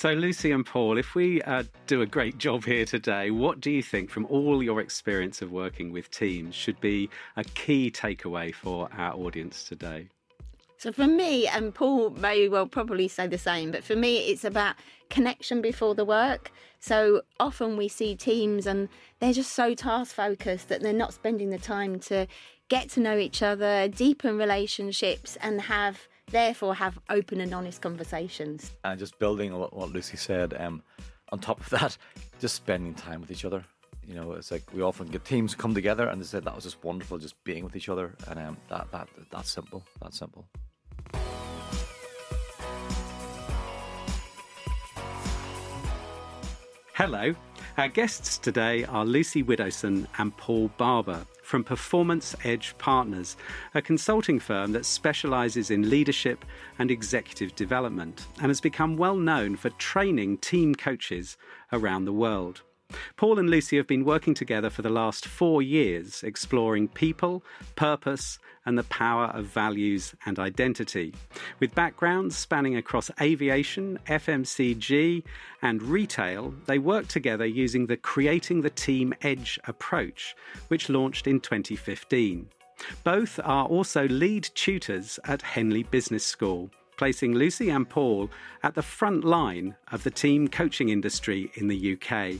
So, Lucy and Paul, if we uh, do a great job here today, what do you think, from all your experience of working with teams, should be a key takeaway for our audience today? So for me, and Paul may well probably say the same, but for me, it's about connection before the work. So often we see teams and they're just so task focused that they're not spending the time to get to know each other, deepen relationships, and have therefore have open and honest conversations. And just building on what Lucy said, um, on top of that, just spending time with each other. You know, it's like we often get teams come together and they said that was just wonderful, just being with each other, and um, that that that's simple. That's simple. Hello. Our guests today are Lucy Widdowson and Paul Barbour from Performance Edge Partners, a consulting firm that specialises in leadership and executive development and has become well known for training team coaches around the world. Paul and Lucy have been working together for the last four years, exploring people, purpose, and the power of values and identity. With backgrounds spanning across aviation, FMCG, and retail, they work together using the Creating the Team Edge approach, which launched in 2015. Both are also lead tutors at Henley Business School placing Lucy and Paul at the front line of the team coaching industry in the UK.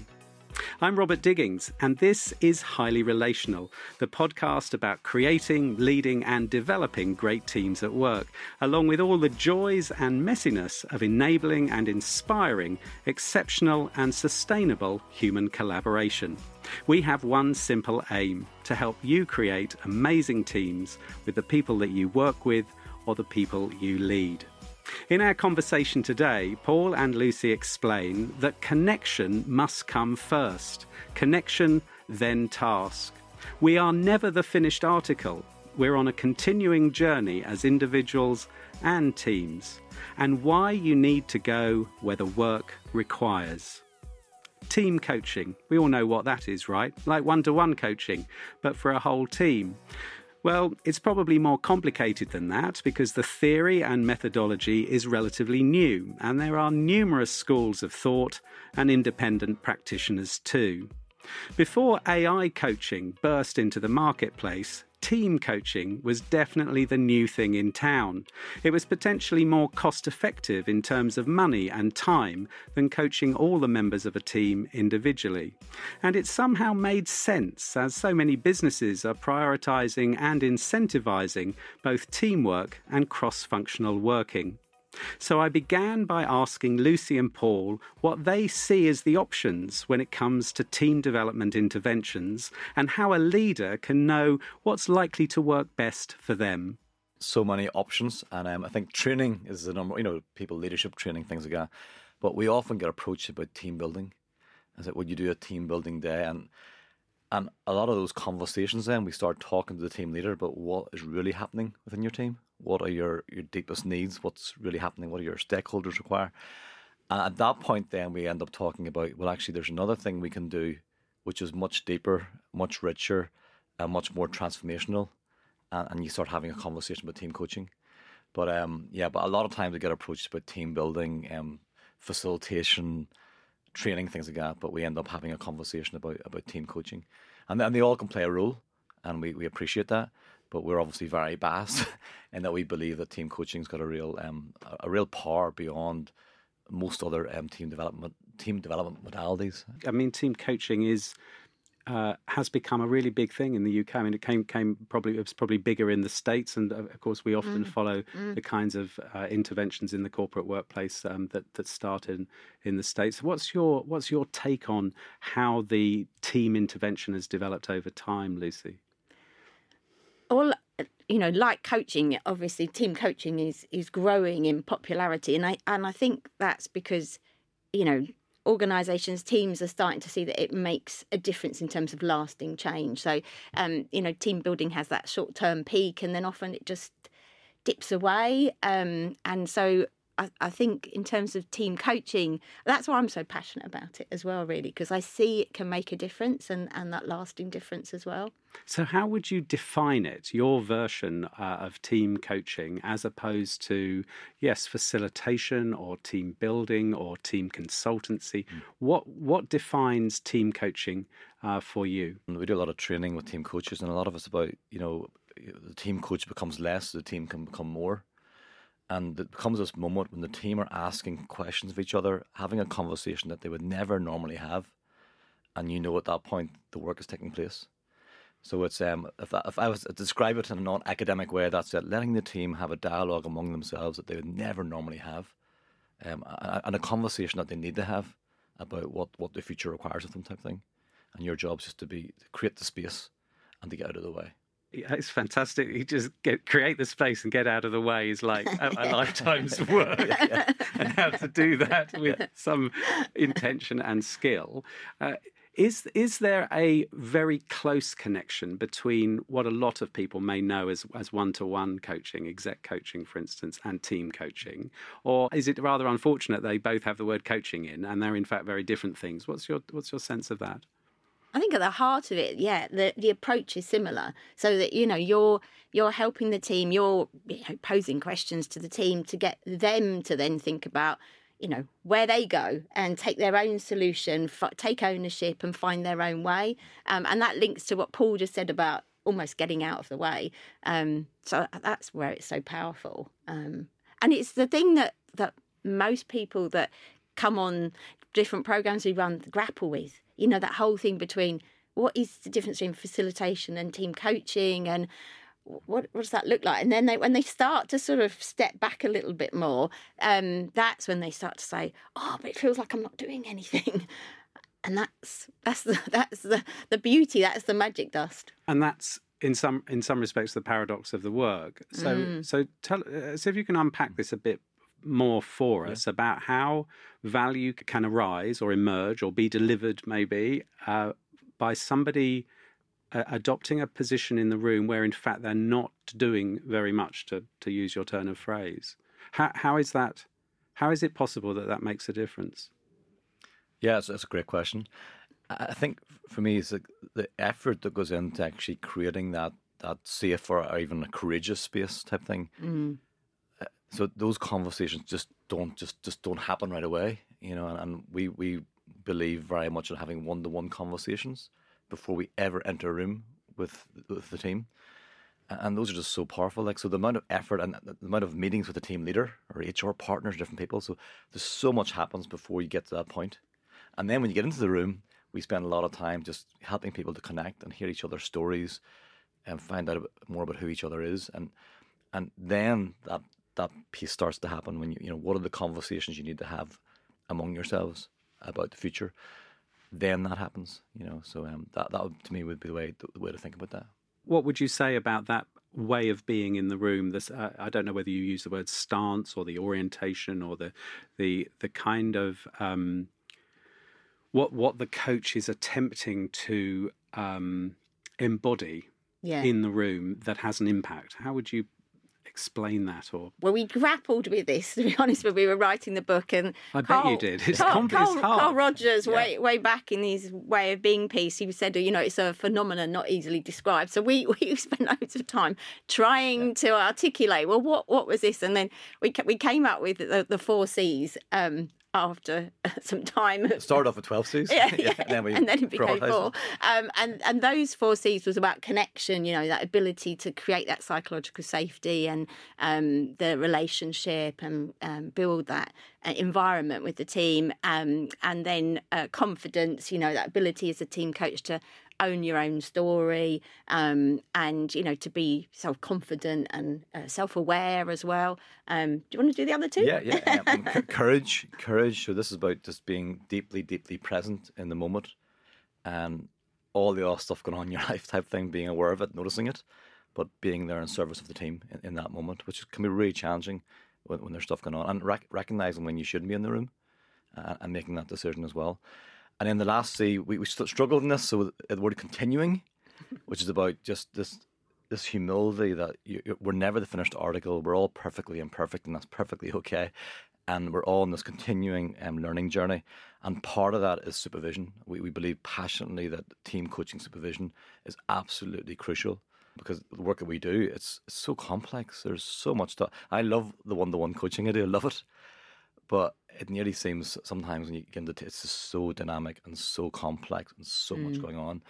I'm Robert Digings, and this is Highly Relational, the podcast about creating, leading, and developing great teams at work, along with all the joys and messiness of enabling and inspiring exceptional and sustainable human collaboration. We have one simple aim to help you create amazing teams with the people that you work with or the people you lead. In our conversation today, Paul and Lucy explain that connection must come first. Connection, then task. We are never the finished article. We're on a continuing journey as individuals and teams, and why you need to go where the work requires. Team coaching. We all know what that is, right? Like one to one coaching, but for a whole team. Well, it's probably more complicated than that because the theory and methodology is relatively new, and there are numerous schools of thought and independent practitioners too. Before AI coaching burst into the marketplace, team coaching was definitely the new thing in town. It was potentially more cost effective in terms of money and time than coaching all the members of a team individually. And it somehow made sense as so many businesses are prioritizing and incentivising both teamwork and cross functional working. So I began by asking Lucy and Paul what they see as the options when it comes to team development interventions and how a leader can know what's likely to work best for them. So many options, and um, I think training is the number. You know, people leadership training things like that. But we often get approached about team building. Is it would you do a team building day and and a lot of those conversations then we start talking to the team leader about what is really happening within your team what are your, your deepest needs? What's really happening? What do your stakeholders require? And at that point, then we end up talking about well, actually, there's another thing we can do, which is much deeper, much richer, and much more transformational. And, and you start having a conversation about team coaching. But um, yeah, but a lot of times we get approached about team building, um, facilitation, training, things like that. But we end up having a conversation about about team coaching, and and they all can play a role, and we, we appreciate that but we're obviously very biased in that we believe that team coaching's got a real um, a real power beyond most other um, team development team development modalities. I mean, team coaching is uh, has become a really big thing in the UK. I mean, it came came probably it was probably bigger in the states, and of course, we often mm. follow mm. the kinds of uh, interventions in the corporate workplace um, that that started in, in the states. What's your what's your take on how the team intervention has developed over time, Lucy? All you know, like coaching, obviously team coaching is is growing in popularity, and I and I think that's because you know organizations teams are starting to see that it makes a difference in terms of lasting change. So um, you know team building has that short term peak and then often it just dips away. Um, and so I, I think in terms of team coaching, that's why I'm so passionate about it as well, really, because I see it can make a difference and, and that lasting difference as well. So, how would you define it, your version uh, of team coaching, as opposed to, yes, facilitation or team building or team consultancy? Mm. What what defines team coaching uh, for you? We do a lot of training with team coaches, and a lot of it's about you know the team coach becomes less, the team can become more. And it becomes this moment when the team are asking questions of each other, having a conversation that they would never normally have. And you know at that point the work is taking place. So it's um, if, I, if I was to describe it in a non-academic way, that's it. Letting the team have a dialogue among themselves that they would never normally have, um, and a conversation that they need to have about what, what the future requires of them, type thing. And your job is just to be to create the space and to get out of the way. Yeah, it's fantastic. You just get create the space and get out of the way is like a, a lifetime's work, and how to do that with some intention and skill. Uh, is is there a very close connection between what a lot of people may know as as one to one coaching, exec coaching, for instance, and team coaching, or is it rather unfortunate they both have the word coaching in and they're in fact very different things? What's your what's your sense of that? I think at the heart of it, yeah, the the approach is similar. So that you know you're you're helping the team, you're you know, posing questions to the team to get them to then think about you know where they go and take their own solution f- take ownership and find their own way. Um, and that links to what paul just said about almost getting out of the way. Um, so that's where it's so powerful. Um, and it's the thing that that most people that come on different programs we run grapple with you know that whole thing between what is the difference between facilitation and team coaching and what, what does that look like? And then they, when they start to sort of step back a little bit more, um, that's when they start to say, "Oh, but it feels like I'm not doing anything." And that's that's the that's the the beauty. That's the magic dust. And that's in some in some respects the paradox of the work. So mm. so tell uh, see if you can unpack this a bit more for us yeah. about how value can arise or emerge or be delivered maybe uh, by somebody uh, adopting a position in the room where, in fact, they're not doing very much, to, to use your turn of phrase. How, how is that? How is it possible that that makes a difference? Yeah, that's, it's a great question. I think for me, it's the, the effort that goes into actually creating that that safe or even a courageous space type thing. Mm. So those conversations just don't just just don't happen right away, you know. And, and we we believe very much in having one to one conversations before we ever enter a room with with the team. And those are just so powerful. Like so, the amount of effort and the amount of meetings with the team leader or HR partners, different people. So there's so much happens before you get to that point. And then when you get into the room, we spend a lot of time just helping people to connect and hear each other's stories and find out more about who each other is. And and then that that piece starts to happen when you you know what are the conversations you need to have among yourselves about the future then that happens. You know, so um, that that would, to me would be the way the way to think about that. What would you say about that way of being in the room? This uh, I don't know whether you use the word stance or the orientation or the the the kind of um, what what the coach is attempting to um, embody yeah. in the room that has an impact. How would you explain that or well we grappled with this to be honest when we were writing the book and i Carl, bet you did it's, Carl, Carl, Carl Rogers yeah. way way back in his way of being piece he said you know it's a phenomenon not easily described so we we spent loads of time trying yeah. to articulate well what what was this and then we we came up with the, the four c's um, after some time. Started off with 12 C's. Yeah, yeah. and, then and, then it became four. Um, and, and those four C's was about connection, you know, that ability to create that psychological safety and um, the relationship and um, build that uh, environment with the team. Um, and then uh, confidence, you know, that ability as a team coach to own your own story um, and you know to be self confident and uh, self aware as well. Um, do you want to do the other two? Yeah, yeah. Um, courage, courage. So this is about just being deeply, deeply present in the moment, and all the other stuff going on in your life type thing. Being aware of it, noticing it, but being there in service of the team in, in that moment, which can be really challenging when, when there's stuff going on, and rec- recognizing when you shouldn't be in the room, uh, and making that decision as well. And then the last C, we, we struggled in this. So the word continuing, which is about just this this humility that you, we're never the finished article. We're all perfectly imperfect, and that's perfectly okay. and we're all on this continuing um, learning journey. And part of that is supervision. We, we believe passionately that team coaching supervision is absolutely crucial because the work that we do it's, it's so complex. There's so much stuff. I love the one-to-one coaching I do. I love it, but it nearly seems sometimes when you get into t- it's just so dynamic and so complex and so mm. much going on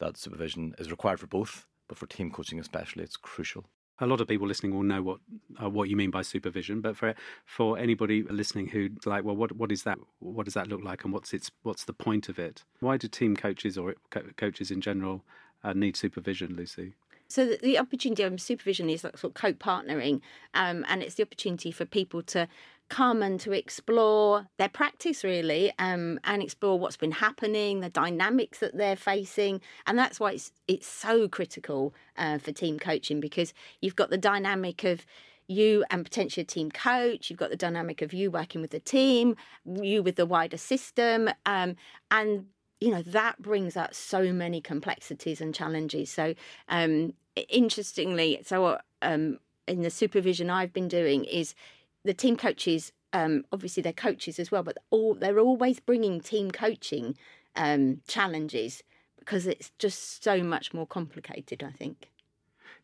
that supervision is required for both, but for team coaching especially, it's crucial a lot of people listening will know what uh, what you mean by supervision. But for for anybody listening who like, well, what what is that? What does that look like, and what's its what's the point of it? Why do team coaches or co- coaches in general uh, need supervision, Lucy? So the, the opportunity of supervision is like sort of co-partnering, um, and it's the opportunity for people to come and to explore their practice really um, and explore what's been happening, the dynamics that they're facing. And that's why it's, it's so critical uh, for team coaching because you've got the dynamic of you and potentially a team coach, you've got the dynamic of you working with the team, you with the wider system. Um, and you know that brings up so many complexities and challenges so um interestingly so um in the supervision I've been doing is the team coaches, um, obviously they're coaches as well, but all they're always bringing team coaching um, challenges because it's just so much more complicated. I think.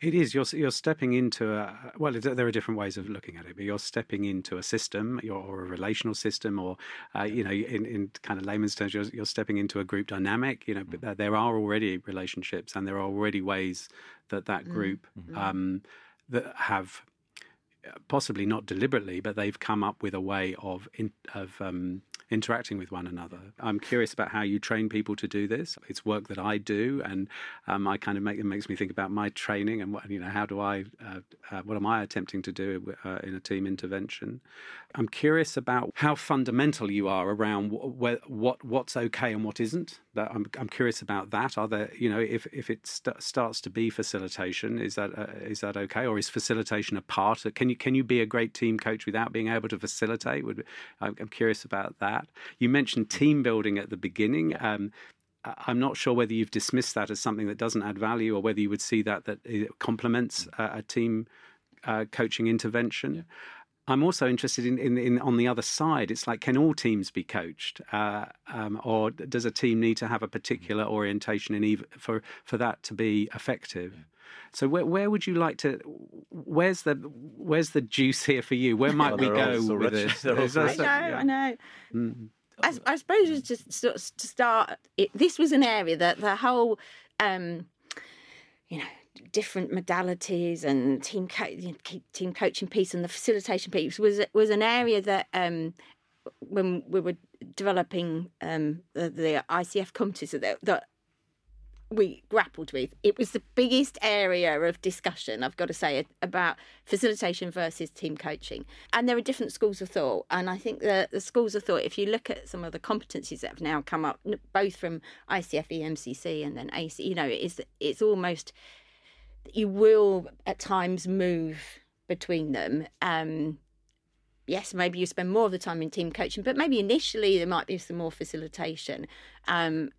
It is. You're you're stepping into a well. There are different ways of looking at it, but you're stepping into a system, or a relational system, or uh, you know, in, in kind of layman's terms, you're, you're stepping into a group dynamic. You know, but mm. there are already relationships, and there are already ways that that mm. group mm-hmm. um, that have possibly not deliberately, but they've come up with a way of in, of um, interacting with one another. I'm curious about how you train people to do this. It's work that I do, and um, I kind of make it makes me think about my training and what you know. How do I? Uh, uh, what am I attempting to do uh, in a team intervention? I'm curious about how fundamental you are around wh- what what's okay and what isn't. That I'm I'm curious about that. Are there you know if if it st- starts to be facilitation, is that uh, is that okay, or is facilitation a part? Can you can you be a great team coach without being able to facilitate? Would I'm curious about that that. You mentioned team building at the beginning. Um, I'm not sure whether you've dismissed that as something that doesn't add value, or whether you would see that that it complements uh, a team uh, coaching intervention. Yeah. I'm also interested in, in, in, on the other side. It's like, can all teams be coached, uh, um, or does a team need to have a particular orientation in ev- for for that to be effective? Yeah. So where where would you like to? Where's the where's the juice here for you? Where might we go so with this? I know, yeah. I know. Mm. I, I, suppose just to, to start, it, this was an area that the whole, um, you know, different modalities and team co- team coaching piece and the facilitation piece was was an area that um, when we were developing um, the, the ICF competencies that, that we grappled with. It was the biggest area of discussion, I've got to say, about facilitation versus team coaching. And there are different schools of thought. And I think the, the schools of thought, if you look at some of the competencies that have now come up, both from ICF, EMCC, and then AC, you know, it's, it's almost, you will at times move between them. Um, yes, maybe you spend more of the time in team coaching, but maybe initially there might be some more facilitation. Um,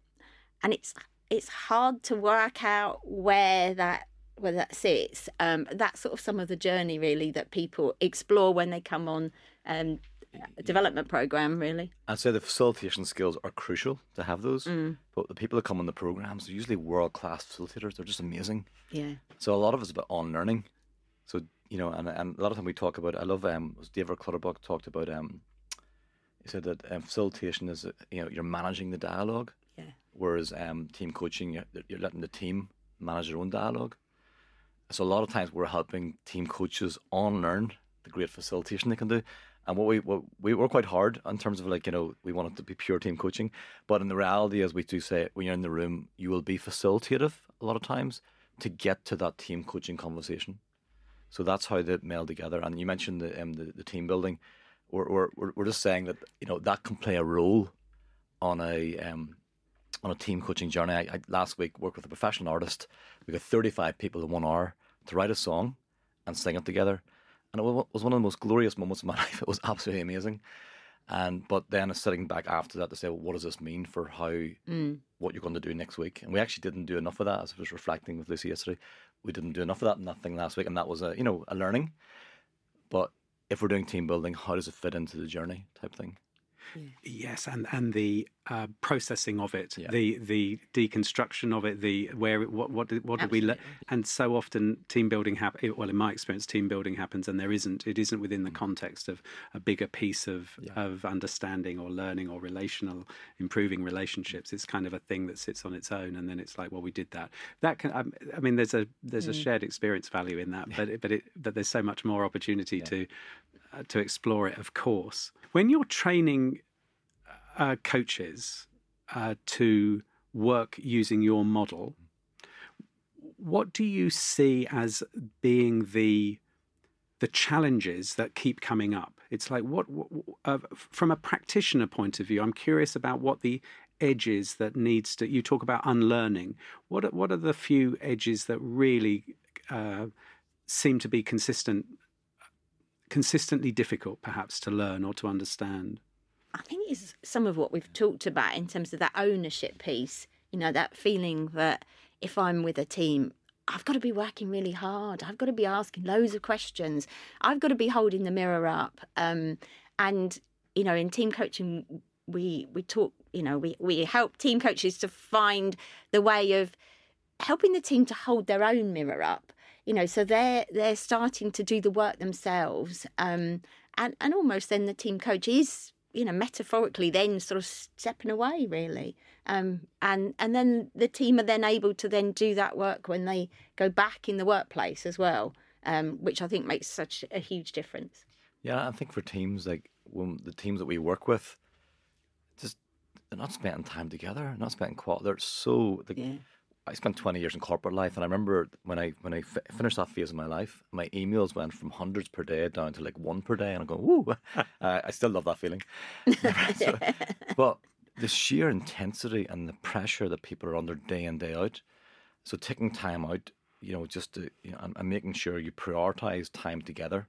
and it's it's hard to work out where that where that sits. Um, that's sort of some of the journey really that people explore when they come on um, a development program. Really, I'd say the facilitation skills are crucial to have those. Mm. But the people that come on the programs are usually world class facilitators. They're just amazing. Yeah. So a lot of it's about on learning. So you know, and, and a lot of time we talk about. I love um, David Clutterbuck talked about um, he said that um, facilitation is you know you're managing the dialogue Yeah. Whereas um, team coaching, you're, you're letting the team manage their own dialogue. So a lot of times we're helping team coaches unlearn the great facilitation they can do. And what we what we work quite hard in terms of like you know we want it to be pure team coaching, but in the reality, as we do say, when you're in the room, you will be facilitative a lot of times to get to that team coaching conversation. So that's how they meld together. And you mentioned the um, the, the team building. We're, we're we're just saying that you know that can play a role on a um, on a team coaching journey. I, I, last week worked with a professional artist. We got 35 people in one hour to write a song and sing it together. And it was one of the most glorious moments of my life. It was absolutely amazing. And but then sitting back after that to say, well, what does this mean for how mm. what you're going to do next week? And we actually didn't do enough of that. As I was reflecting with Lucy yesterday, we didn't do enough of that in that thing last week, and that was a you know a learning. But if we're doing team building, how does it fit into the journey type thing? Yes, and and the uh, processing of it, Yeah. the the deconstruction of it, the where it, what what did, what did we learn? And so often team building happen. Well, in my experience, team building happens, and there isn't. It isn't within the Mm. context of a bigger piece of of understanding or learning or relational improving relationships. It's kind of a thing that sits on its own, and then it's like, well, we did that. That can. um, I mean, there's a there's a shared experience value in that, but it, but it but there's so much more opportunity to uh, to explore it. Of course, when you're training uh, coaches uh, to work using your model, what do you see as being the the challenges that keep coming up? It's like what, what uh, from a practitioner point of view. I'm curious about what the edges that needs to. You talk about unlearning. What are, what are the few edges that really uh, seem to be consistent, consistently difficult, perhaps, to learn or to understand? I think it's some of what we've talked about in terms of that ownership piece. You know, that feeling that if I'm with a team, I've got to be working really hard. I've got to be asking loads of questions. I've got to be holding the mirror up. Um, and you know, in team coaching, we we talk. You know, we we help team coaches to find the way of helping the team to hold their own mirror up. You know, so they're they're starting to do the work themselves, um, and and almost then the team coach is you know metaphorically then sort of stepping away really, um, and and then the team are then able to then do that work when they go back in the workplace as well, um, which I think makes such a huge difference. Yeah, I think for teams like when the teams that we work with, just they're not spending time together, not spending quality. They're so. Like, Yeah. I spent twenty years in corporate life, and I remember when I when I finished that phase of my life, my emails went from hundreds per day down to like one per day, and I'm going, "Woo!" uh, I still love that feeling. So- but the sheer intensity and the pressure that people are under day in day out, so taking time out, you know, just to you know, and, and making sure you prioritize time together,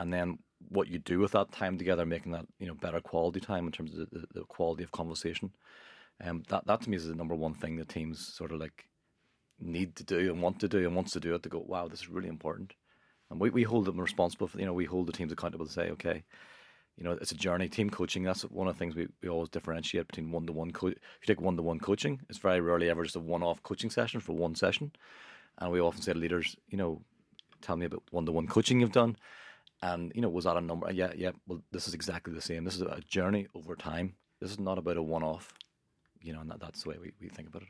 and then what you do with that time together, making that you know better quality time in terms of the, the quality of conversation. Um, that that to me is the number one thing that teams sort of like need to do and want to do and wants to do it to go, wow, this is really important. And we, we hold them responsible for you know, we hold the teams accountable to say, okay, you know, it's a journey. Team coaching, that's one of the things we, we always differentiate between one to one coach. If you take one to one coaching, it's very rarely ever just a one off coaching session for one session. And we often say to leaders, you know, tell me about one to one coaching you've done. And, you know, was that a number? Yeah, yeah. Well, this is exactly the same. This is a journey over time. This is not about a one off, you know, and that, that's the way we, we think about it.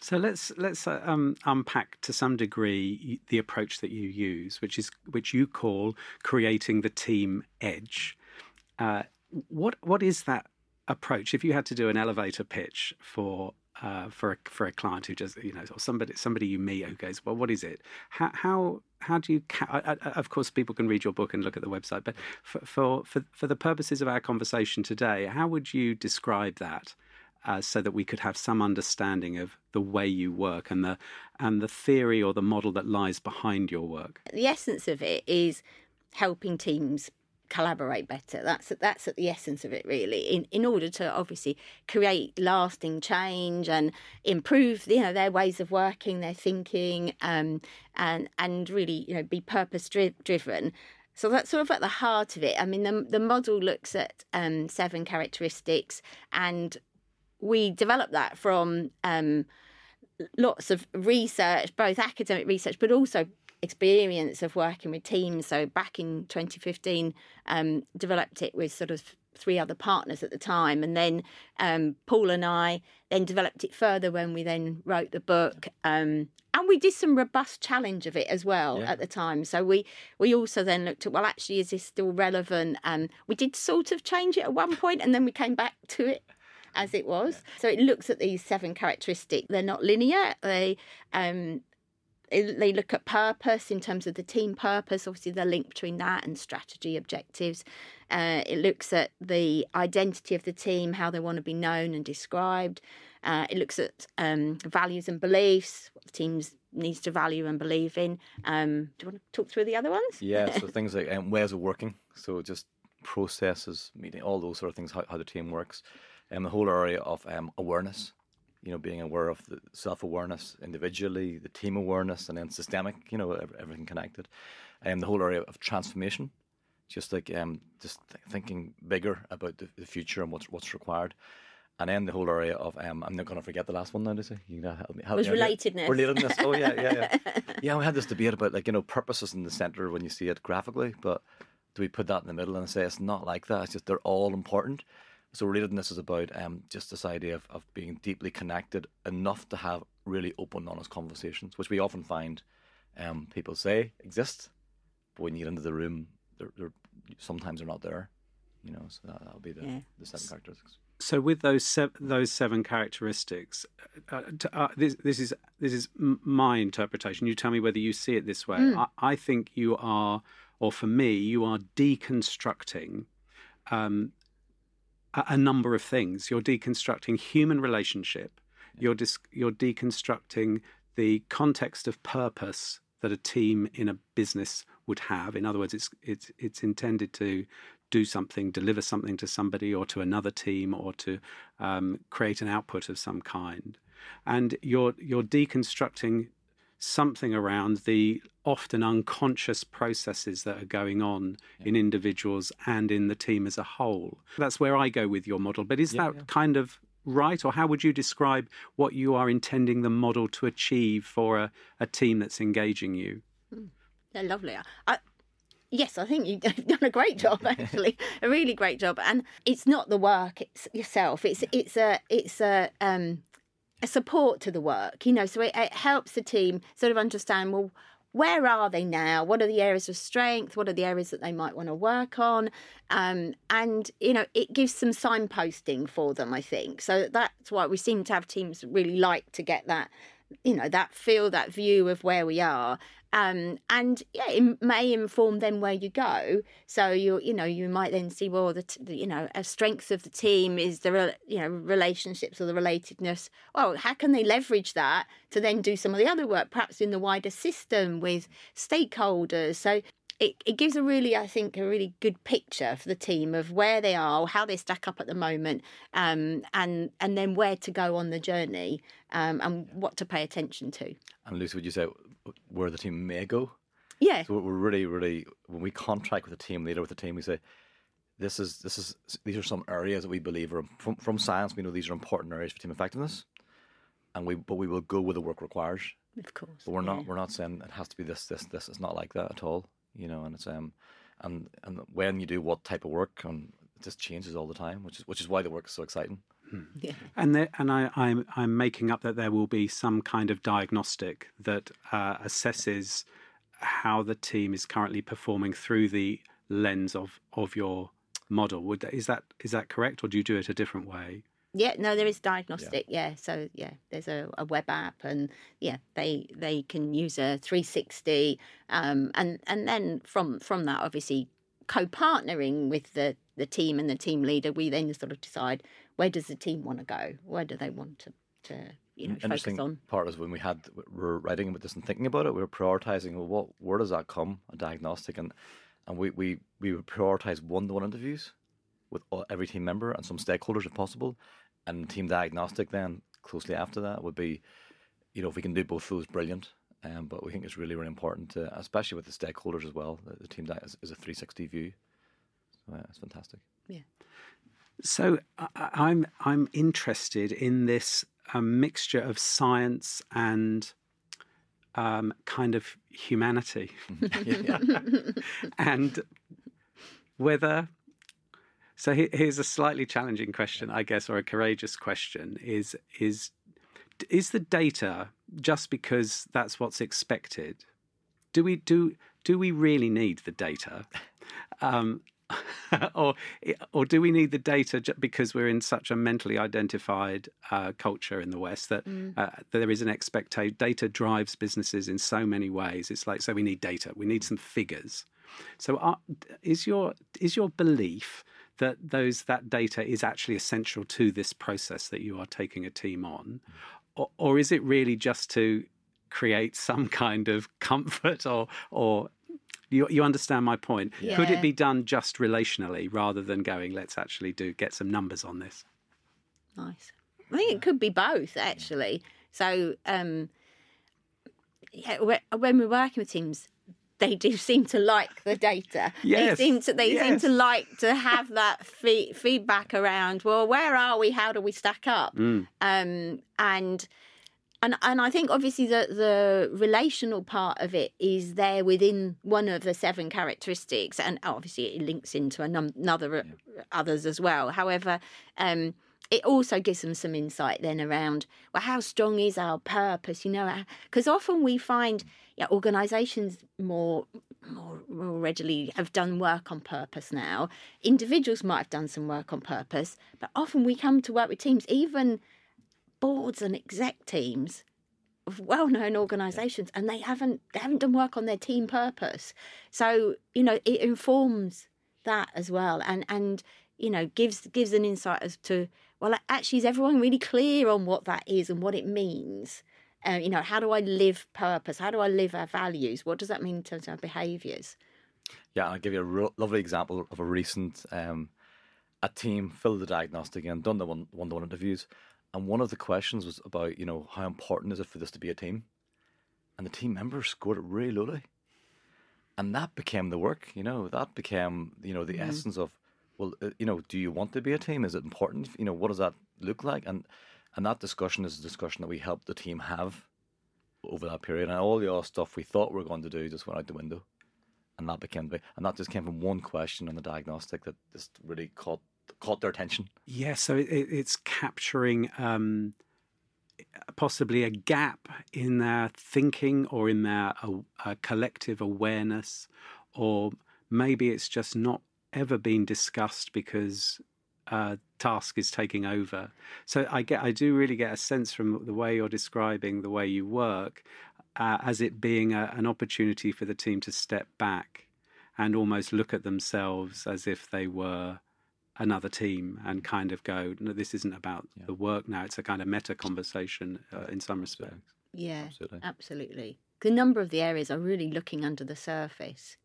So let's let's uh, um, unpack to some degree the approach that you use, which is which you call creating the team edge. Uh, what what is that approach? If you had to do an elevator pitch for uh, for a, for a client who just you know or somebody somebody you meet who goes, well, what is it? How how how do you? Ca- I, I, of course, people can read your book and look at the website, but for for for, for the purposes of our conversation today, how would you describe that? Uh, so that we could have some understanding of the way you work and the and the theory or the model that lies behind your work. the essence of it is helping teams collaborate better. That's that's at the essence of it really in in order to obviously create lasting change and improve you know their ways of working their thinking um and and really you know be purpose dri- driven so that's sort of at the heart of it. I mean the the model looks at um seven characteristics and we developed that from um lots of research, both academic research, but also experience of working with teams. So back in 2015, um, developed it with sort of three other partners at the time, and then um, Paul and I then developed it further when we then wrote the book. Um, and we did some robust challenge of it as well Yeah. at the time. So we we also then looked at well, actually, is this still relevant? Um, we did sort of change it at one point, and then we came back to it as it was. So it looks at these seven characteristics. They're not linear. They um, they they look at purpose in terms of the team purpose. Obviously, the link between that and strategy objectives. Uh, it looks at the identity of the team, how they want to be known and described. Uh, it looks at um, values and beliefs, what the team needs to value and believe in. Um, do you want to talk through the other ones? Yeah, so things like um, ways of working, so just processes, meeting, all those sort of things, how, how the team works, and the whole area of um, awareness. You know, being aware of the self-awareness individually, the team awareness, and then systemic. You know, everything connected, and the whole area of transformation. just like um, just th- thinking bigger about the, the future and what's what's required. And then the whole area of um, I'm not going to forget the last one now. Lucy, you know, help me. Help Was me relatedness. Relatedness. Oh yeah, yeah, yeah. yeah, we had this debate about like you know purposes in the center when you see it graphically, but do we put that in the middle and say it's not like that? It's just they're all important. So relatedness is about um, just this idea of, of being deeply connected enough to have really open, honest conversations, which we often find um, people say exist, but when you get into the room, they're, they're sometimes they're not there. You know, so that, that'll be the, Yeah. the seven characteristics. So with those sev- those seven characteristics, uh, t- uh, this this is this is my interpretation. You tell me whether you see it this way. I, I think you are, or for me, you are deconstructing um, a, a number of things. You're deconstructing human relationship. You're dis- you're deconstructing the context of purpose that a team in a business would have. In other words, it's it's it's intended to do something, deliver something to somebody or to another team, or to um, create an output of some kind. And you're you're deconstructing something around the often unconscious processes that are going on in individuals and in the team as a whole. That's where I go with your model. But is that kind of right, or how would you describe what you are intending the model to achieve for a, a team that's engaging you? They're lovely. I, yes, I think you've done a great job. Actually, a really great job. And it's not the work it's yourself. It's it's a it's a um a support to the work. You know, so it, it helps the team sort of understand well. Where are they now? What are the areas of strength? What are the areas that they might want to work on? Um, and you know, it gives some signposting for them. I think so. That's why we seem to have teams really like to get that you know that feel that view of where we are um and yeah it may inform then where you go. So you you know you might then see well the, t- the you know a strength of the team is the re- you know relationships or the relatedness. Well how can they leverage that to then do some of the other work perhaps in the wider system with stakeholders? So it, it gives a really, I think, a really good picture for the team of where they are, how they stack up at the moment, um, and and then where to go on the journey, um, and what to pay attention to. And Lucy, would you say where the team may go? Yeah, So we're really, really when we contract with a team leader with a team, we say this is this is these are some areas that we believe are from from science. We know these are important areas for team effectiveness, and we but we will go where the work requires. of course. But we're yeah. not we're not saying it has to be this this this. It's not like that at all. You know, and it's um and and when you do what type of work, and it just changes all the time, which is which is why the work is so exciting. Yeah. And there, and I, I'm I'm making up that there will be some kind of diagnostic that uh, assesses how the team is currently performing through the lens of of your model. Would that, is that is that correct, or do you do it a different way? Yeah, no, there is diagnostic. Yeah, so yeah, there's a, a web app, and yeah, they they can use a 360, um, and and then from from that, obviously, co-partnering with the the team and the team leader, we then sort of decide where does the team want to go, where do they want to to you know focus Interesting on. part is when we had we were writing about this and thinking about it, we were prioritizing. Well, what where does that come? A diagnostic, and and we we we would prioritize one to one interviews with all, every team member and some stakeholders if possible, and team diagnostic then closely after that would be, you know, if we can do both those, brilliant. Um, but we think it's really really important, to, especially with the stakeholders as well. The, the team that is, is a 360 view. So yeah, it's fantastic. Yeah. So I, I'm I'm interested in this um, mixture of science and um, kind of humanity, and whether. So here's a slightly challenging question, I guess, or a courageous question: is is is the data just because that's what's expected? Do we do do we really need the data? Um, or or do we need the data because we're in such a mentally identified uh, culture in the West that uh, there is an expectation? Data drives businesses in so many ways. It's like so we need data. We need some figures. So are, is your is your belief that those that data is actually essential to this process that you are taking a team on, or, or is it really just to create some kind of comfort or or you, you understand my point. Could it be done just relationally rather than going, let's actually do get some numbers on this? Nice. I think it could be both actually. So um, yeah, when we're working with teams, they do seem to like the data. Yes, They seem to they seem to like to have that fee- feedback around. Well, where are we? How do we stack up? Mm. Um, and and and I think obviously the the relational part of it is there within one of the seven characteristics, and obviously it links into num- another others as well. However, um, it also gives them some insight then around well, how strong is our purpose? You know, uh, because often we find yeah, organisations more. More, more readily have done work on purpose now. Individuals might have done some work on purpose, but often we come to work with teams, even boards and exec teams of well-known organisations, and they haven't they haven't done work on their team purpose. So you know it informs that as well, and and you know gives gives an insight as to well actually is everyone really clear on what that is and what it means. Uh, you know, how do I live purpose? How do I live our values? What does that mean in terms of our behaviours? Yeah, I'll give you a lovely example of a recent um, a team filled the diagnostic and done the one one to one interviews, and one of the questions was about you know how important is it for this to be a team, and the team members scored it really lowly, and that became the work. You know that became you know the essence of well uh, you know do you want to be a team? Is it important? You know what does that look like? And and that discussion is a discussion that we helped the team have over that period, and all the other stuff we thought we were going to do just went out the window and that became the and that just came from one question on the diagnostic that just really caught caught their attention. Yeah, so it, it's capturing um, possibly a gap in their thinking or in their uh, collective awareness, or maybe it's just not ever been discussed because uh, task is taking over. So I get, I do really get a sense from the way you're describing the way you work, uh, as it being a, an opportunity for the team to step back and almost look at themselves as if they were another team and kind of go, no, this isn't about the work now. It's a kind of meta conversation uh, in some respects. Yeah, Absolutely. absolutely. The number of the areas are really looking under the surface.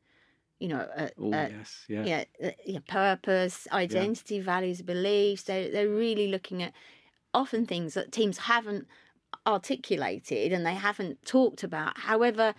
You know, uh, Oh, uh, yes, yeah. yeah, uh, yeah, purpose, identity, values, beliefs. They they're really looking at often things that teams haven't articulated and they haven't talked about. However,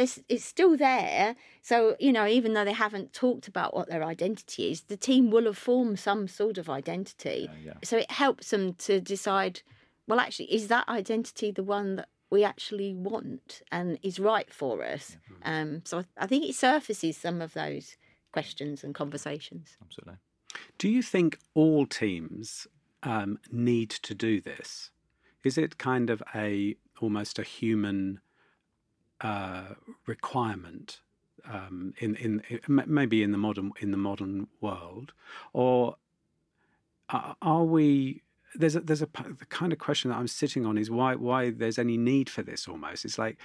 this it's still there. So you know, even though they haven't talked about what their identity is, the team will have formed some sort of identity. Yeah, yeah. So it helps them to decide. Well, actually, is that identity the one that we actually want and is right for us? Um, so I, I think it surfaces some of those questions and conversations. Absolutely. Do you think all teams um, need to do this? Is it kind of a almost a human uh, requirement um, in, in in maybe in the modern in the modern world, or are, are we? There's a, there's a the kind of question that I'm sitting on is why why there's any need for this almost. It's like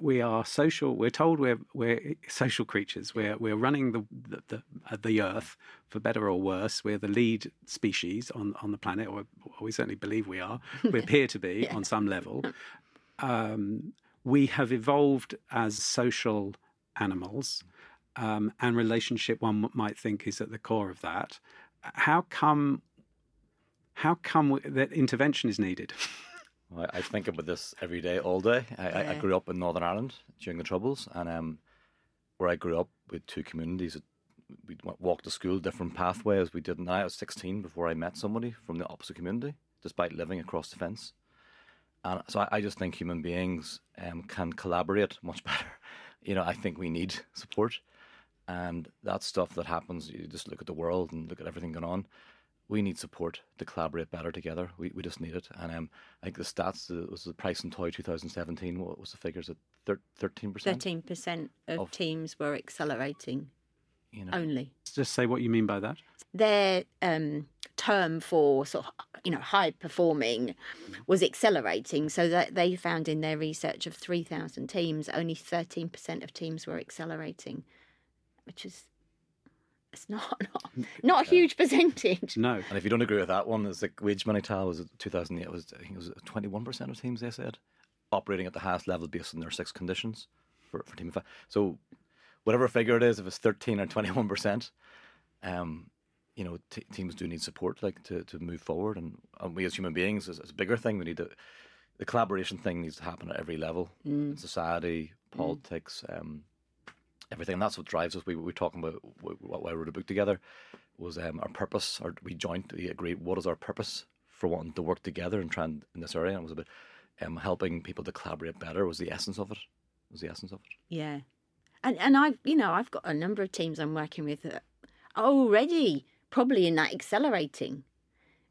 we are social. We're told we're we're social creatures. We're we're running the the the, uh, the earth for better or worse. We're the lead species on on the planet, or, or we certainly believe we are. We appear to be on some level. Um, we have evolved as social animals, um, and relationship one might think is at the core of that. How come? How come that intervention is needed? Well, I I think about this every day, all day. I, I, I grew up in Northern Ireland during the Troubles, and um, where I grew up with two communities, we walked to school different pathway as we did now. I was 16 before I met somebody from the opposite community, despite living across the fence. And so I, I just think human beings um, can collaborate much better. You know, I think we need support, and that stuff that happens. You just look at the world and look at everything going on. We need support to collaborate better together. We, we just need it. And um, I think the stats uh, was the price in toy 2017. What was the figures at thirteen percent? Thirteen percent of Of- teams were accelerating You know, only. Just say what you mean by that. Their um, term for sort of you know high performing was accelerating. So that they found in their research of three thousand teams, only thirteen percent of teams were accelerating, which is it's not not, not a huge percentage. No. And if you don't agree with that one, it's like Wageman et al was it 2008 was I think it was 21 percent of teams they said operating at the highest level based on their six conditions for for team five. So whatever figure it is, if it's 13 or 21 percent, um, you know, t- teams do need support like to, to move forward, and, and we as human beings is, is a bigger thing. We need to the collaboration thing needs to happen at every level, in society, politics, um, everything. And that's what drives us. We we were talking about why we wrote a book together was um, our purpose. Or we jointly agreed what is our purpose for wanting to work together and trying in this area. And it was about um, helping people to collaborate better. Was the essence of it. Was the essence of it. Yeah, and and I've you know I've got a number of teams I'm working with that already probably in that accelerating,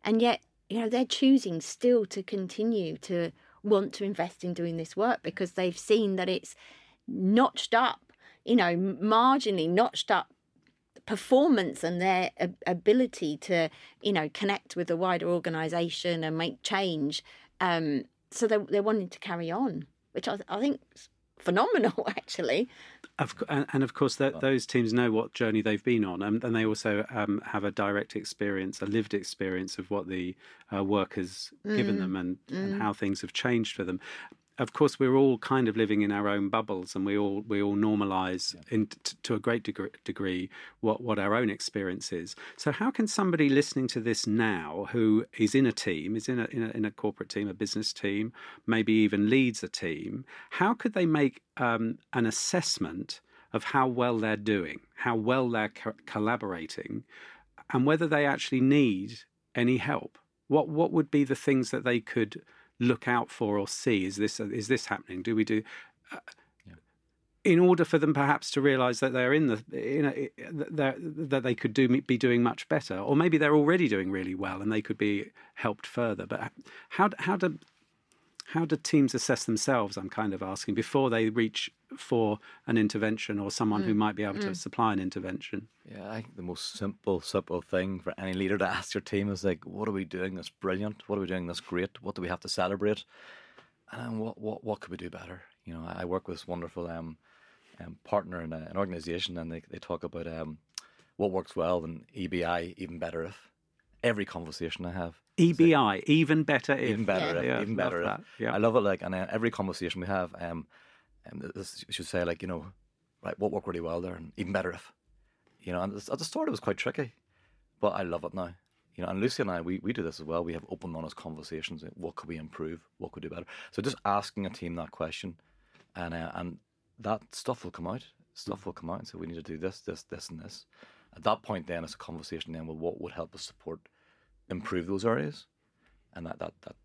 and yet you know they're choosing still to continue to want to invest in doing this work because they've seen that it's notched up, you know, marginally notched up performance and their ability to, you know, connect with the wider organisation and make change. Um, so they're, they're wanting to carry on, which I, I think is phenomenal, actually. Of, and, and, of course, that, those teams know what journey they've been on, and, and they also um, have a direct experience, a lived experience of what the uh, work has mm. given them and, mm. and how things have changed for them of course, we're all kind of living in our own bubbles, and we all we all normalise yeah. in, t- to a great degree, degree what what our own experience is. So, how can somebody listening to this now, who is in a team, is in a, in a, in a corporate team, a business team, maybe even leads a team, how could they make um, an assessment of how well they're doing, how well they're co- collaborating, and whether they actually need any help? What what would be the things that they could look out for or see? Is this is this happening? Do we do? Uh, in order for them perhaps to realise that they're in the you know that they could do be doing much better, or maybe they're already doing really well and they could be helped further. But how how do how do teams assess themselves? I'm kind of asking before they reach for an intervention or someone mm. who might be able mm. to supply an intervention. Yeah, I think the most simple, simple thing for any leader to ask your team is like, what are we doing that's brilliant? What are we doing that's great? What do we have to celebrate? And what what what could we do better? You know, I work with this wonderful um, um partner in a, an organization, and they they talk about um what works well and EBI even better if every conversation I have. EBI, like, even better if. Even better yeah. if. Yeah, even better if. Yeah. I love it. Like, and uh, every conversation we have, um, um, this, should say like, you know, right, what worked really well there, and even better if. You know, and at the start it was quite tricky, but I love it now. You know, and Lucy and I, we, we do this as well. We have open, honest conversations. What could we improve? What could we do better? So just asking a team that question, and uh, and that stuff will come out. Stuff will come out and say we need to do this, this, this, and this. At that point, then it's a conversation. Then, well, what would help us support, improve those areas, and that that that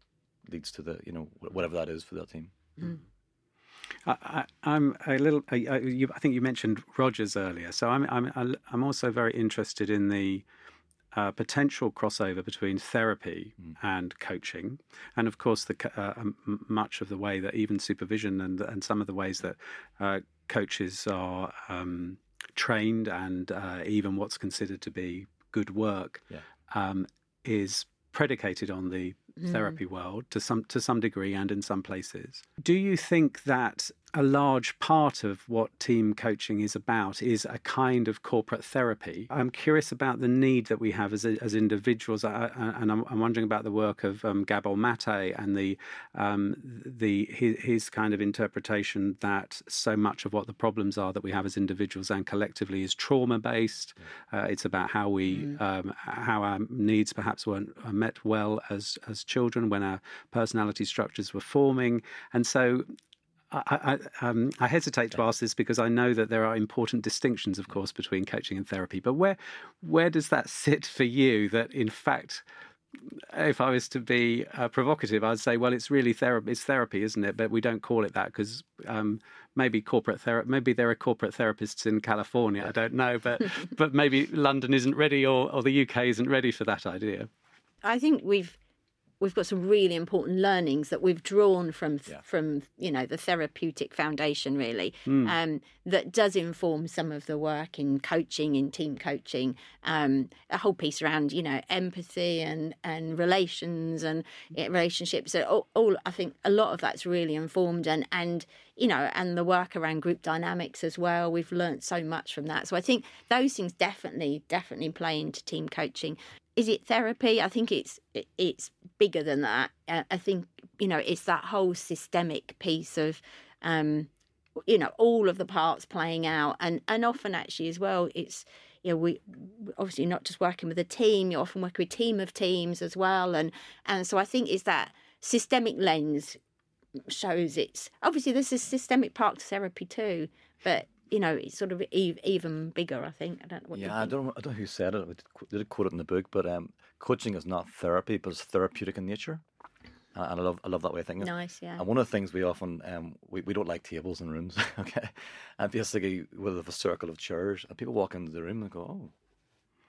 leads to the you know whatever that is for that team. Mm. I, am a little. I, I, you, I, think you mentioned Rogers earlier, so I'm I'm I'm also very interested in the uh, potential crossover between therapy mm. and coaching, and of course the uh, much of the way that even supervision and and some of the ways that uh, coaches are um, trained and uh, even what's considered to be good work yeah. um, is predicated on the mm. therapy world to some to some degree and in some places. Do you think that a large part of what team coaching is about is a kind of corporate therapy. I'm curious about the need that we have as, as individuals, uh, uh, and I'm, I'm, wondering about the work of um, Gabor Mate and the um, the his, his, kind of interpretation that so much of what the problems are that we have as individuals and collectively is trauma based. Uh, it's about how we mm. um, how our needs perhaps weren't met well as as children when our personality structures were forming, and so I, I, um, I, hesitate to ask this because I know that there are important distinctions, of course, between coaching and therapy. But where where does that sit for you? That in fact, if I was to be uh, provocative, I'd say, well, it's really therapy. It's therapy, isn't it? But we don't call it that because um, maybe corporate therapy. Maybe there are corporate therapists in California. I don't know, but but maybe London isn't ready, or, or the UK isn't ready for that idea. I think we've we've got some really important learnings that we've drawn from yeah. from you know the therapeutic foundation really mm. um, that does inform some of the work in coaching in team coaching um, a whole piece around you know empathy and and relations and relationships so all, all, I think a lot of that's really informed and and you know and the work around group dynamics as well we've learned so much from that so I think those things definitely definitely play into team coaching is it therapy? I think it's it's bigger than that. I think you know it's that whole systemic piece of um, you know all of the parts playing out, and and often actually as well, it's you know we obviously not just working with a team. You often work with a team of teams as well, and and so I think it's that systemic lens shows it's obviously this is systemic part to therapy too, but you know, it's sort of e- even bigger. I think. I don't know what. Yeah, you I don't, I don't know who said it. We did qu- quote it in the book, but um, coaching is not therapy, but it's therapeutic in nature. And I love, I love that way of thinking. Nice, yeah. And one of the things we often, um, we, we don't like tables in rooms, okay? And basically, we'll have a circle of chairs, and people walk into the room and go, oh,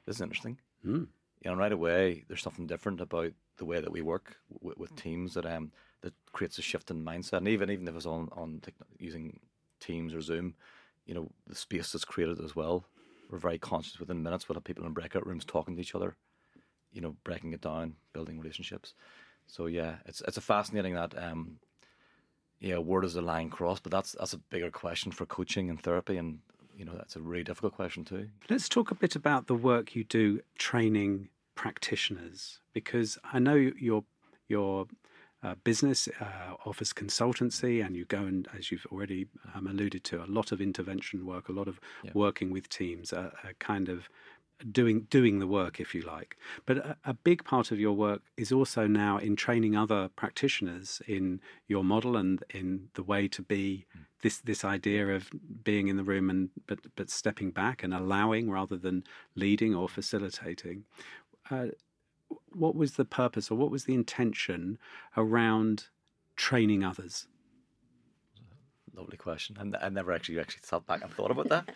this is interesting. Mm. You know, right away, there's something different about the way that we work with, with teams that um that creates a shift in mindset. And even even if it's on on using Teams or Zoom, you know, the space that's created as well. We're very conscious within minutes. We'll have people in breakout rooms talking to each other, you know, breaking it down, building relationships. So yeah, it's it's a fascinating that um yeah, where does the line cross? But that's that's a bigger question for coaching and therapy and you know, that's a really difficult question too. Let's talk a bit about the work you do training practitioners because I know your your uh, business uh, offers consultancy and you go and as you've already um, alluded to a lot of intervention work a lot of Yeah. working with teams a, a kind of doing doing the work if you like. But a, a big part of your work is also now in training other practitioners in your model and in the way to be this this idea of being in the room and but but stepping back and allowing rather than leading or facilitating. Uh, what was the purpose or what was the intention around training others Lovely question. And I never actually actually sat back and thought about that.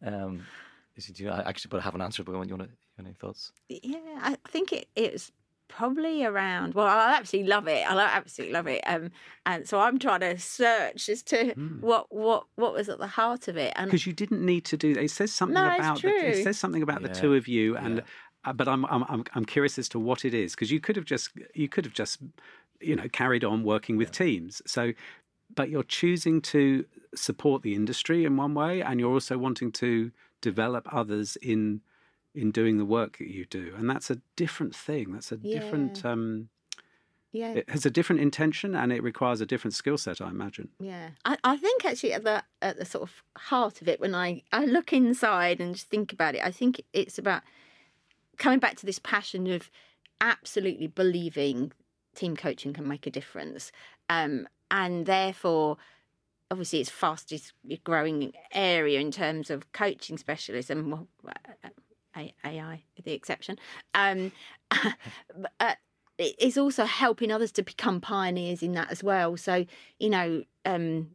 Um, is it, do you I actually, but I haven't answered. But you want to, you any thoughts? Yeah, I think it, it's probably around. Well, I absolutely love it. I lo- absolutely love it. Um, and so I'm trying to search as to Hmm. what what what was at the heart of it. And because you didn't need to do it says something No, it's about the, it says something about the two of you and yeah. Uh, but I'm, I'm I'm I'm curious as to what it is because you could have just you could have just you know carried on working with teams. So but you're choosing to support the industry in one way and you're also wanting to develop others in in doing the work that you do. And that's a different thing. That's a different um yeah, it has a different intention and it requires a different skill set i imagine. Yeah, I, I think actually at the at the sort of heart of it, when I I look inside and just think about it, I think it's about coming back to this passion of absolutely believing team coaching can make a difference, um, and therefore. Obviously, it's fastest growing area in terms of coaching specialism. Well, uh, AI, the exception. Um, but, uh, it's also helping others to become pioneers in that as well. So, you know, um,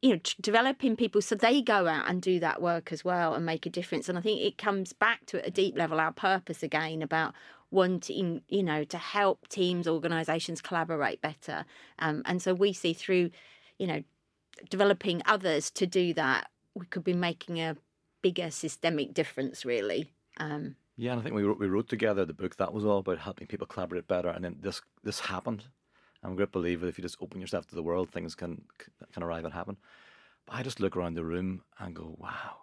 you know, developing people so they go out and do that work as well and make a difference. And I think it comes back to at a deep level our purpose again about wanting, you know, to help teams, organisations collaborate better. Um, and so we see through, you know, developing others to do that, we could be making a bigger systemic difference, really. Um, Yeah, and I think we wrote, we wrote together the book that was all about helping people collaborate better, and then this this happened. I'm a great believer that if you just open yourself to the world, things can can arrive and happen. But I just look around the room and go, wow,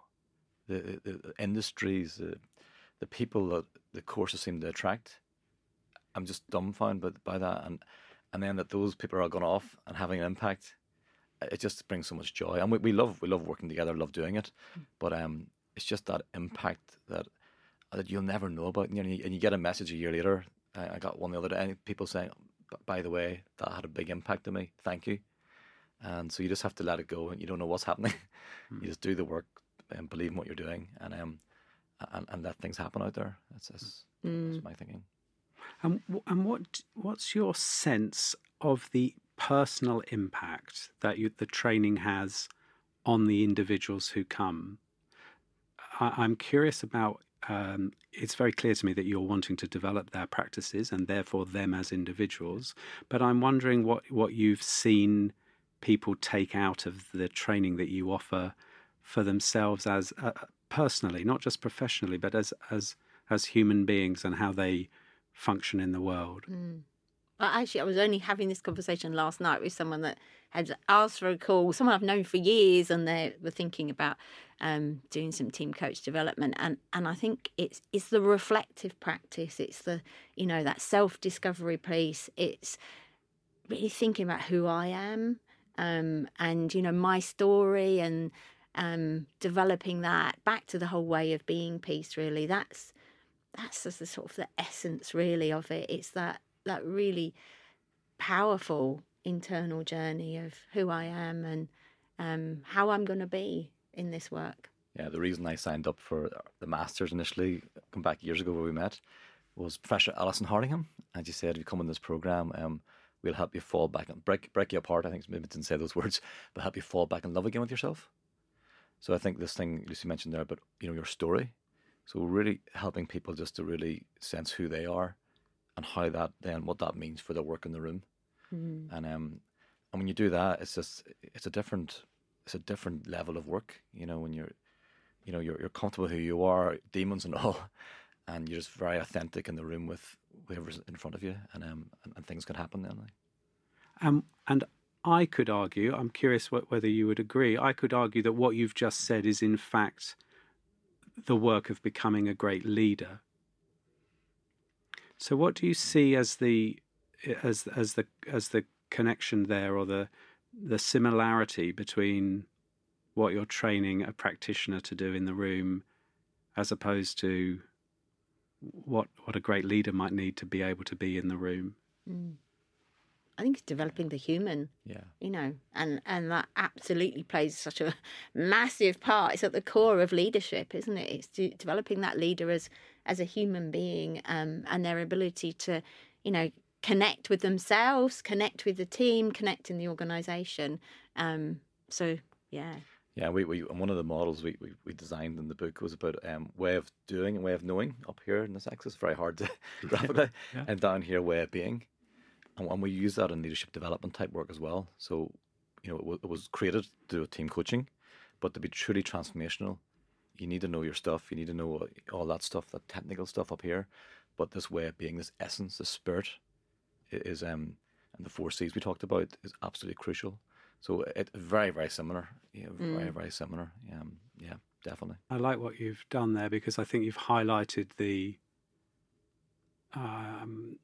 the the, the industries, the, the people that the courses seem to attract. I'm just dumbfounded by, by that, and and then that those people are gone off and having an impact. It just brings so much joy, and we, we love we love working together, love doing it. But um, it's just that impact that that you'll never know about, and you, and you get a message a year later. I I got one the other day, and people saying, "B- "By the way, that had a big impact on me. Thank you." And so you just have to let it go, and you don't know what's happening. you just do the work and believe in what you're doing, and um, and, and let things happen out there. That's, that's, that's my thinking. And and what what's your sense of the personal impact that you, the training has on the individuals who come? I, I'm curious about. Um, it's very clear to me that you're wanting to develop their practices and therefore them as individuals. But I'm wondering what what you've seen people take out of the training that you offer for themselves as uh, personally, not just professionally, but as as as human beings and how they function in the world. Well, actually, I was only having this conversation last night with someone that had asked for a call, someone I've known for years, and they were thinking about um, doing some team coach development. And, and I think it's it's the reflective practice. It's the you know that self discovery piece. It's really thinking about who I am, um, and you know my story, and um, developing that back to the whole way of being piece. Really, that's that's the sort of the essence really of it. It's that that really powerful internal journey of who I am and um, how I'm going to be in this work. Yeah, the reason I signed up for the Masters initially, come back years ago where we met, was Professor Alison Hardingham. And she said, if you come in this program, um, we'll help you fall back and break, break you apart. I think maybe didn't say those words, but help you fall back in love again with yourself. So I think this thing Lucy mentioned there about, you know, your story. So really helping people just to really sense who they are and how that then, what that means for their work in the room. Mm. And um, and when you do that, it's just, it's a different, it's a different level of work, you know, when you're, you know, you're, you're comfortable who you are, demons and all, and you're just very authentic in the room with whoever's in front of you, and um, and, and things can happen then. Like. Um, and I could argue, I'm curious what, whether you would agree, I could argue that what you've just said is in fact the work of becoming a great leader. So what do you see as the as as the as the connection there or the the similarity between what you're training a practitioner to do in the room as opposed to what what a great leader might need to be able to be in the room. Mm. I think it's developing the human. Yeah. You know, and and that absolutely plays such a massive part. It's at the core of leadership, isn't it? It's de- developing that leader as as a human being, um, and their ability to, you know, connect with themselves, connect with the team, connect in the organisation. Um, so yeah. Yeah, we, we and one of the models we, we, we designed in the book was about um, way of doing and way of knowing up here in this axis. Very hard to rapidly, yeah. and down here way of being, and, and we use that in leadership development type work as well. So, you know, it, w- it was created to do team coaching, but to be truly transformational, you need to know your stuff. You need to know all that stuff, that technical stuff up here, but this way of being, this essence, this spirit, is um, and the four C's we talked about is absolutely crucial. So it very very similar, yeah, very very similar. Um, yeah, definitely. I like what you've done there because I think you've highlighted the um,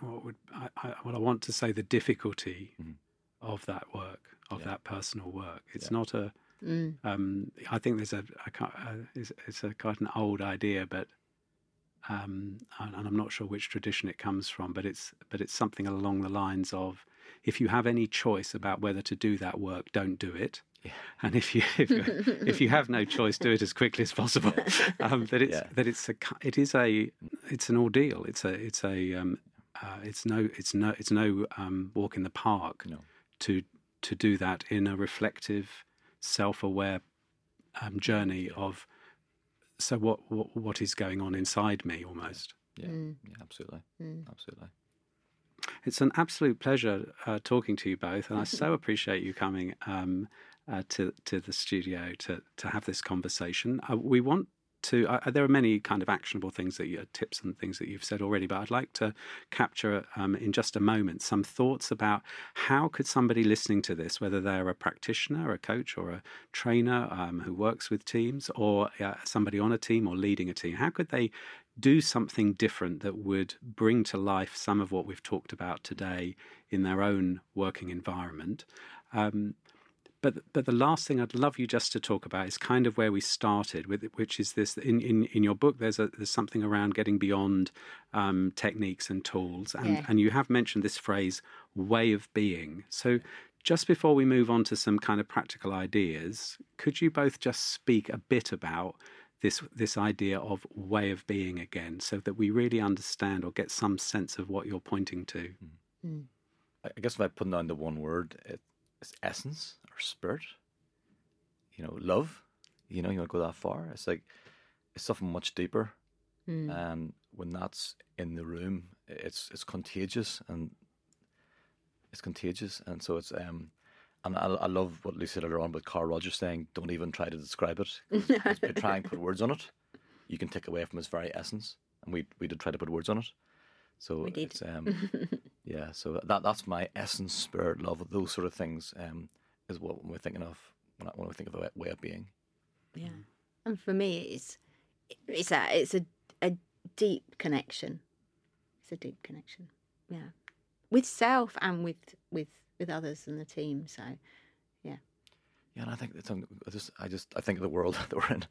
what would I, I, what I want to say the difficulty Mhm. of that work of Yeah. that personal work. It's Yeah. not a. Mm. Um, I think there's a, a ki- uh, it's, it's a quite an old idea, but um, and, and I'm not sure which tradition it comes from, but it's but it's something along the lines of if you have any choice about whether to do that work, don't do it. Yeah. And if you if, you if you have no choice, do it as quickly as possible. Um, that it's Yeah. that it's a it is a it's an ordeal. It's a it's a um, uh, it's no it's no it's no um, walk in the park No. to to do that in a reflective, self-aware um, journey of so what, what what is going on inside me almost. Yeah, Mm. yeah, absolutely, Mm. absolutely. It's an absolute pleasure uh, talking to you both, and I so appreciate you coming um, uh, to to the studio to to have this conversation. Uh, we want to. Uh, there are many kind of actionable things that you tips and things that you've said already, but I'd like to capture um, in just a moment some thoughts about how could somebody listening to this, whether they're a practitioner, a coach, or a trainer um, who works with teams, or uh, somebody on a team or leading a team, how could they do something different that would bring to life some of what we've talked about today in their own working environment. Um, but but the last thing I'd love you just to talk about is kind of where we started with, which is this in, in, in your book. There's a there's something around getting beyond um, techniques and tools, and Yeah. and you have mentioned this phrase way of being. So. Just before we move on to some kind of practical ideas, could you both just speak a bit about this this idea of way of being again, so that we really understand or get some sense of what you're pointing to. Mm. I I guess if I put down the one word, it, it's essence or spirit. You know, love. You know, you want to go that far. It's like it's something much deeper, Mm. and when that's in the room, it's it's contagious and it's contagious, and so it's um. And I, I love what Lucy said earlier on about Carl Rogers saying, "Don't even try to describe it. By trying to put words on it, you can take away from its very essence." And we we did try to put words on it, so We did. it's um, yeah. So that that's my essence, spirit, love, those sort of things um, is what we're thinking of when, we think of a way of being. Yeah, and for me, it's it's a it's a a deep connection. It's a deep connection. Yeah, with self and with with with others and the team. So Yeah, Yeah, and I think it's um, I just I just I think of the world that we're in.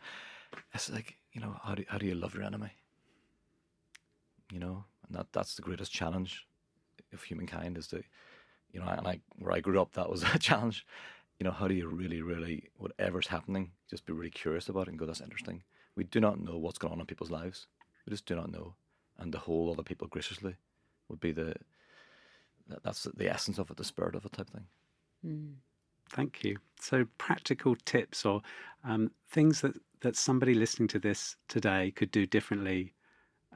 It's like you know how do how do you love your enemy? You know, and that that's the greatest challenge of humankind is to, you know, and I where I grew up that was a challenge, you know, how do you really, really, whatever's happening, just be really curious about it and go, that's interesting. We do not know what's going on in people's lives. We just do not know. And to hold other people graciously would be the, that's the essence of it, the spirit of it type thing. Mm. Thank you. So, practical tips or um, things that, that somebody listening to this today could do differently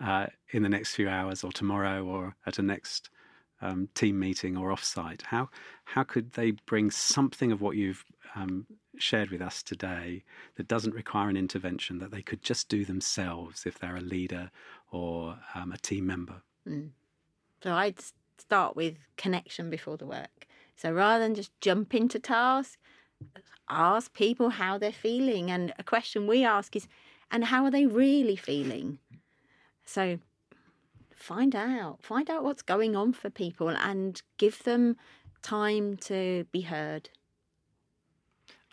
uh, in the next few hours or tomorrow or at a next um, team meeting or offsite? How how could they bring something of what you've um, shared with us today that doesn't require an intervention that they could just do themselves if they're a leader or um, a team member? Mm. So I'd start with connection before the work. So rather than just jump into tasks, ask people how they're feeling. And a question we ask is, and how are they really feeling? So find out, find out what's going on for people and give them time to be heard.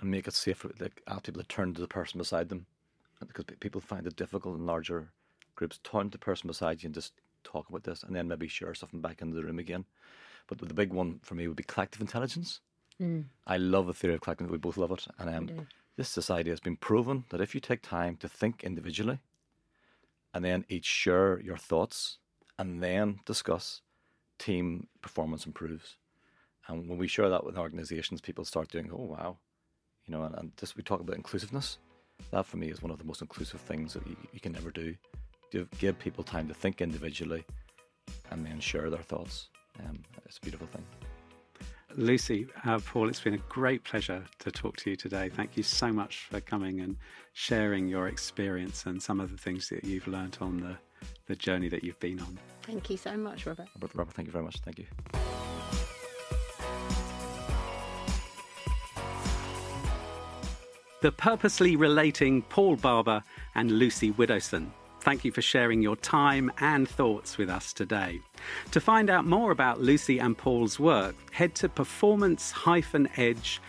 And make it safer, like ask people to turn to the person beside them. Because people find it difficult in larger groups. Turn to the person beside you and just talk about this and then maybe share something back into the room again. But the big one for me would be collective intelligence. Mm. I love the theory of collective. We both love it, and um, this society has been proven that if you take time to think individually, and then each share your thoughts and then discuss, team performance improves. And when we share that with organizations, people start doing, oh, wow. You know, and, and this, we talk about inclusiveness. That for me is one of the most inclusive things that you, you can ever do. Give, give people time to think individually and then share their thoughts. Um, it's a beautiful thing. Lucy, uh, Paul, it's been a great pleasure to talk to you today. Thank you so much for coming and sharing your experience and some of the things that you've learnt on the, the journey that you've been on. Thank you so much, Robert. Robert, Robert thank you very much. Thank you. The purposely relating Paul Barbour and Lucy Widdowson. Thank you for sharing your time and thoughts with us today. To find out more about Lucy and Paul's work, head to performance edge.co.uk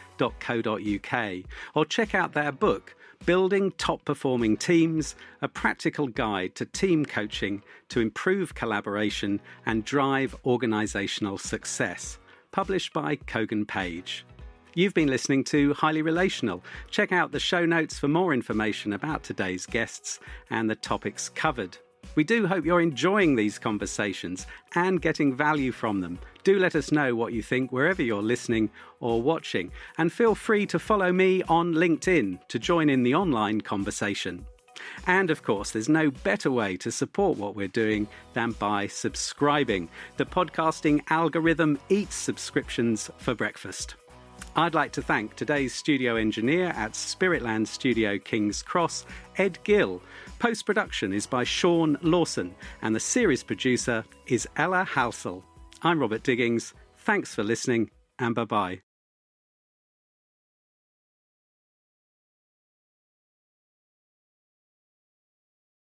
or check out their book, Building Top Performing Teams A Practical Guide to Team Coaching to Improve Collaboration and Drive Organisational Success, published by Kogan Page. You've been listening to Highly Relational. Check out the show notes for more information about today's guests and the topics covered. We do hope you're enjoying these conversations and getting value from them. Do let us know what you think wherever you're listening or watching, and feel free to follow me on LinkedIn to join in the online conversation. And of course, there's no better way to support what we're doing than by subscribing. The podcasting algorithm eats subscriptions for breakfast. I'd like to thank today's studio engineer at Spiritland Studio King's Cross, Ed Gill. Post production is by Sean Lawson, and the series producer is Ella Halsell. I'm Robert Digings. Thanks for listening, and bye bye.